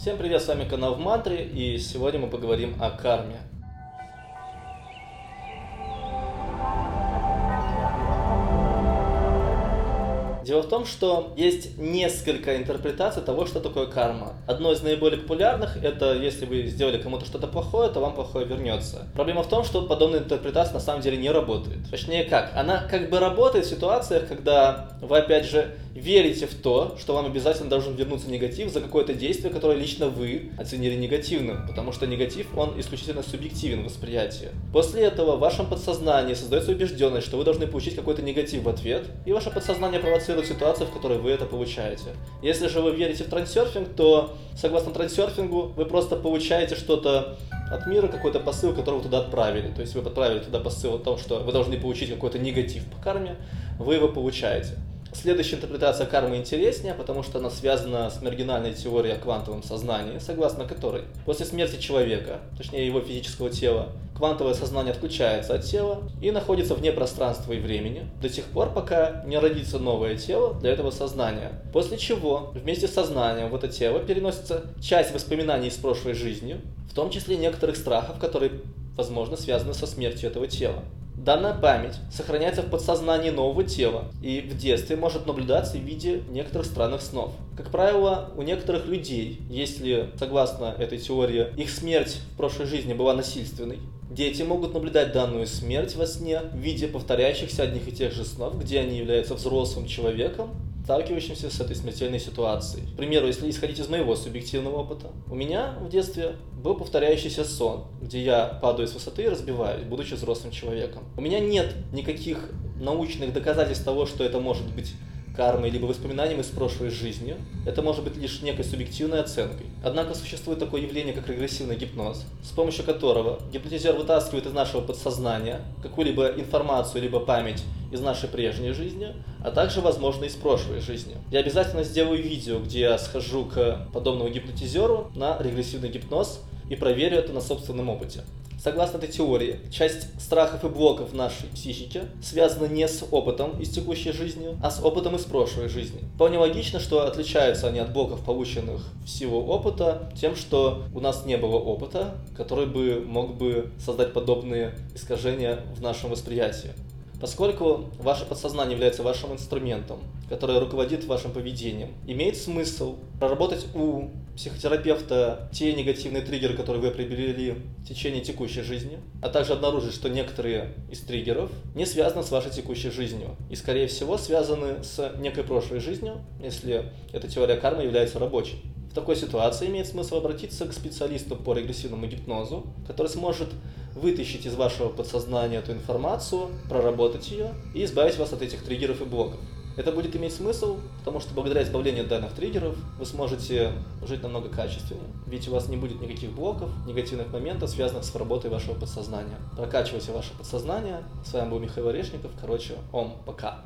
Всем привет, с вами канал в Мантре, и сегодня мы поговорим о карме. Дело в том, что есть несколько интерпретаций того, что такое карма. Одно из наиболее популярных – это если вы сделали кому-то что-то плохое, то вам плохое вернется. Проблема в том, что подобная интерпретация на самом деле не работает. Точнее как, она как бы работает в ситуациях, когда вы опять же верите в то, что вам обязательно должен вернуться негатив за какое-то действие, которое лично вы оценили негативным, потому что негатив, он исключительно субъективен в восприятии. После этого в вашем подсознании создается убежденность, что вы должны получить какой-то негатив в ответ, и ваше подсознание провоцирует ситуацию, в которой вы это получаете. Если же вы верите в трансерфинг, то согласно трансерфингу вы просто получаете что-то от мира, какой-то посыл, который вы туда отправили. То есть вы отправили туда посыл о том, что вы должны получить какой-то негатив по карме, вы его получаете. Следующая интерпретация кармы интереснее, потому что она связана с маргинальной теорией о квантовом сознании, согласно которой после смерти человека, точнее его физического тела, квантовое сознание отключается от тела и находится вне пространства и времени до тех пор, пока не родится новое тело для этого сознания. После чего вместе с сознанием в это тело переносится часть воспоминаний из прошлой жизни, в том числе некоторых страхов, которые, возможно, связаны со смертью этого тела. Данная память сохраняется в подсознании нового тела и в детстве может наблюдаться в виде некоторых странных снов. Как правило, у некоторых людей, если, согласно этой теории, их смерть в прошлой жизни была насильственной, дети могут наблюдать данную смерть во сне в виде повторяющихся одних и тех же снов, где они являются взрослым человеком, сталкивающимся с этой смертельной ситуацией. К примеру, если исходить из моего субъективного опыта, у меня в детстве был повторяющийся сон, где я падаю с высоты и разбиваюсь, будучи взрослым человеком. У меня нет никаких научных доказательств того, что это может быть кармой, либо воспоминанием из прошлой жизни. Это может быть лишь некой субъективной оценкой. Однако существует такое явление, как регрессивный гипноз, с помощью которого гипнотизер вытаскивает из нашего подсознания какую-либо информацию, либо память из нашей прежней жизни, а также, возможно, из прошлой жизни. Я обязательно сделаю видео, где я схожу к подобному гипнотизеру на регрессивный гипноз и проверю это на собственном опыте. Согласно этой теории, часть страхов и блоков нашей психики связана не с опытом из текущей жизни, а с опытом из прошлой жизни. Вполне логично, что отличаются они от блоков, полученных в силу опыта, тем, что у нас не было опыта, который бы мог бы создать подобные искажения в нашем восприятии. Поскольку ваше подсознание является вашим инструментом, который руководит вашим поведением, имеет смысл проработать у психотерапевта те негативные триггеры, которые вы приобрели в течение текущей жизни, а также обнаружить, что некоторые из триггеров не связаны с вашей текущей жизнью и, скорее всего, связаны с некой прошлой жизнью, если эта теория кармы является рабочей. В такой ситуации имеет смысл обратиться к специалисту по регрессивному гипнозу, который сможет вытащить из вашего подсознания эту информацию, проработать ее и избавить вас от этих триггеров и блоков. Это будет иметь смысл, потому что благодаря избавлению данных триггеров вы сможете жить намного качественнее. Ведь у вас не будет никаких блоков, негативных моментов, связанных с работой вашего подсознания. Прокачивайте ваше подсознание. С вами был Михаил Орешников. Короче, ом, пока.